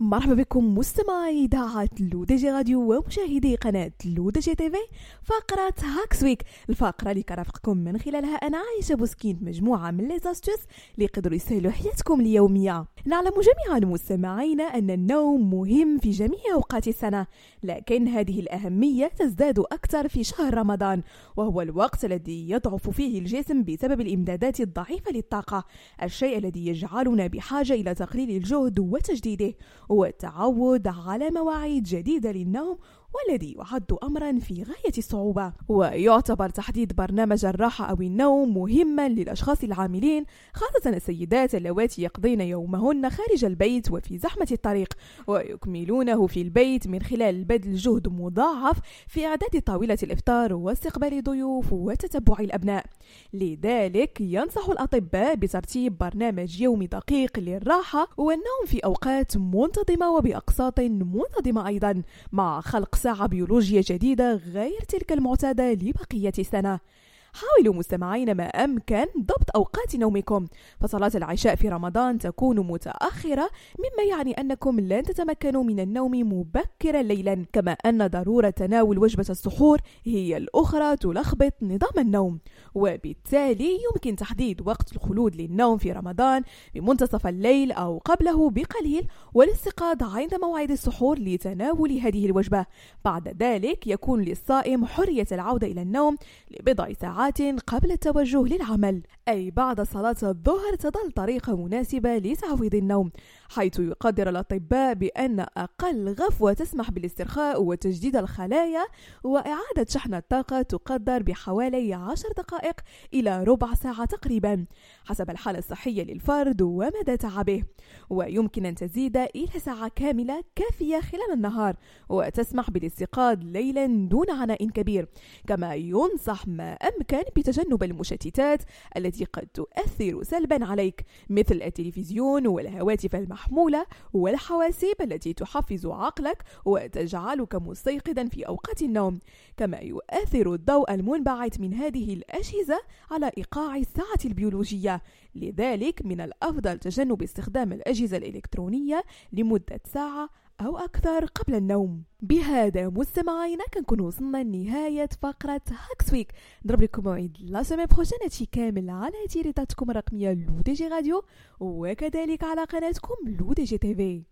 مرحبا بكم مستمعي إذاعة LODJ Radio ومشاهدي قناة LODJ TV. فقرة Hacks Week الفقرة اللي كرافقكم من خلالها أنا عايشة بوسكين مجموعة من les astuces اللي يقدروا يسهلوا حياتكم اليومية. نعلم جميعا مستمعينا أن النوم مهم في جميع أوقات السنة لكن هذه الأهمية تزداد أكثر في شهر رمضان وهو الوقت الذي يضعف فيه الجسم بسبب الإمدادات الضعيفة للطاقة الشيء الذي يجعلنا بحاجة إلى تقليل الجهد وتجديده والتعود على مواعيد جديدة للنوم والذي يعد أمرا في غاية الصعوبة. ويعتبر تحديد برنامج الراحة أو النوم مهما للأشخاص العاملين خاصة السيدات اللواتي يقضين يومهن خارج البيت وفي زحمة الطريق ويكملونه في البيت من خلال بذل جهد مضاعف في إعداد طاولة الإفطار واستقبال الضيوف وتتبع الأبناء. لذلك ينصح الأطباء بترتيب برنامج يومي دقيق للراحة والنوم في أوقات منتظمة وبأقساط منتظمة أيضا مع خلق ساعة بيولوجية جديدة غير تلك المعتادة لبقية السنة. حاولوا مستمعين ما أمكن ضبط أوقات نومكم. فصلاة العشاء في رمضان تكون متأخرة مما يعني أنكم لن تتمكنوا من النوم مبكرا ليلا. كما أن ضرورة تناول وجبة السحور هي الأخرى تلخبط نظام النوم. وبالتالي يمكن تحديد وقت الخلود للنوم في رمضان بمنتصف الليل أو قبله بقليل والاستيقاظ عند موعد السحور لتناول هذه الوجبة. بعد ذلك يكون للصائم حرية العودة إلى النوم لبضع ساعات ساعات قبل التوجه للعمل. أي بعد صلاة الظهر تظل طريقة مناسبة لتعويض النوم حيث يقدر الأطباء بأن أقل غفوة تسمح بالاسترخاء وتجديد الخلايا وإعادة شحن الطاقة تقدر بحوالي عشر دقائق إلى ربع ساعة تقريبا حسب الحالة الصحية للفرد ومدى تعبه. ويمكن أن تزيد إلى ساعة كاملة كافية خلال النهار وتسمح بالاستيقاظ ليلا دون عناء كبير كما ينصح ما أمكن بتجنب المشتتات التي قد تؤثر سلبا عليك مثل التلفزيون والهواتف المحمولة والحواسيب التي تحفز عقلك وتجعلك مستيقظا في أوقات النوم. كما يؤثر الضوء المنبعث من هذه الأجهزة على إيقاع الساعة البيولوجية. لذلك من الأفضل تجنب استخدام الأجهزة الإلكترونية لمدة ساعة أو أكثر قبل النوم. بهذا مستمعينا كنكون وصلنا لنهاية فقرة Hacks Week نضرب لكم موعد la semaine هادشي كامل على تيريتاتكم الرقمية LODJ Radio وكذلك على قناتكم LODJ TV.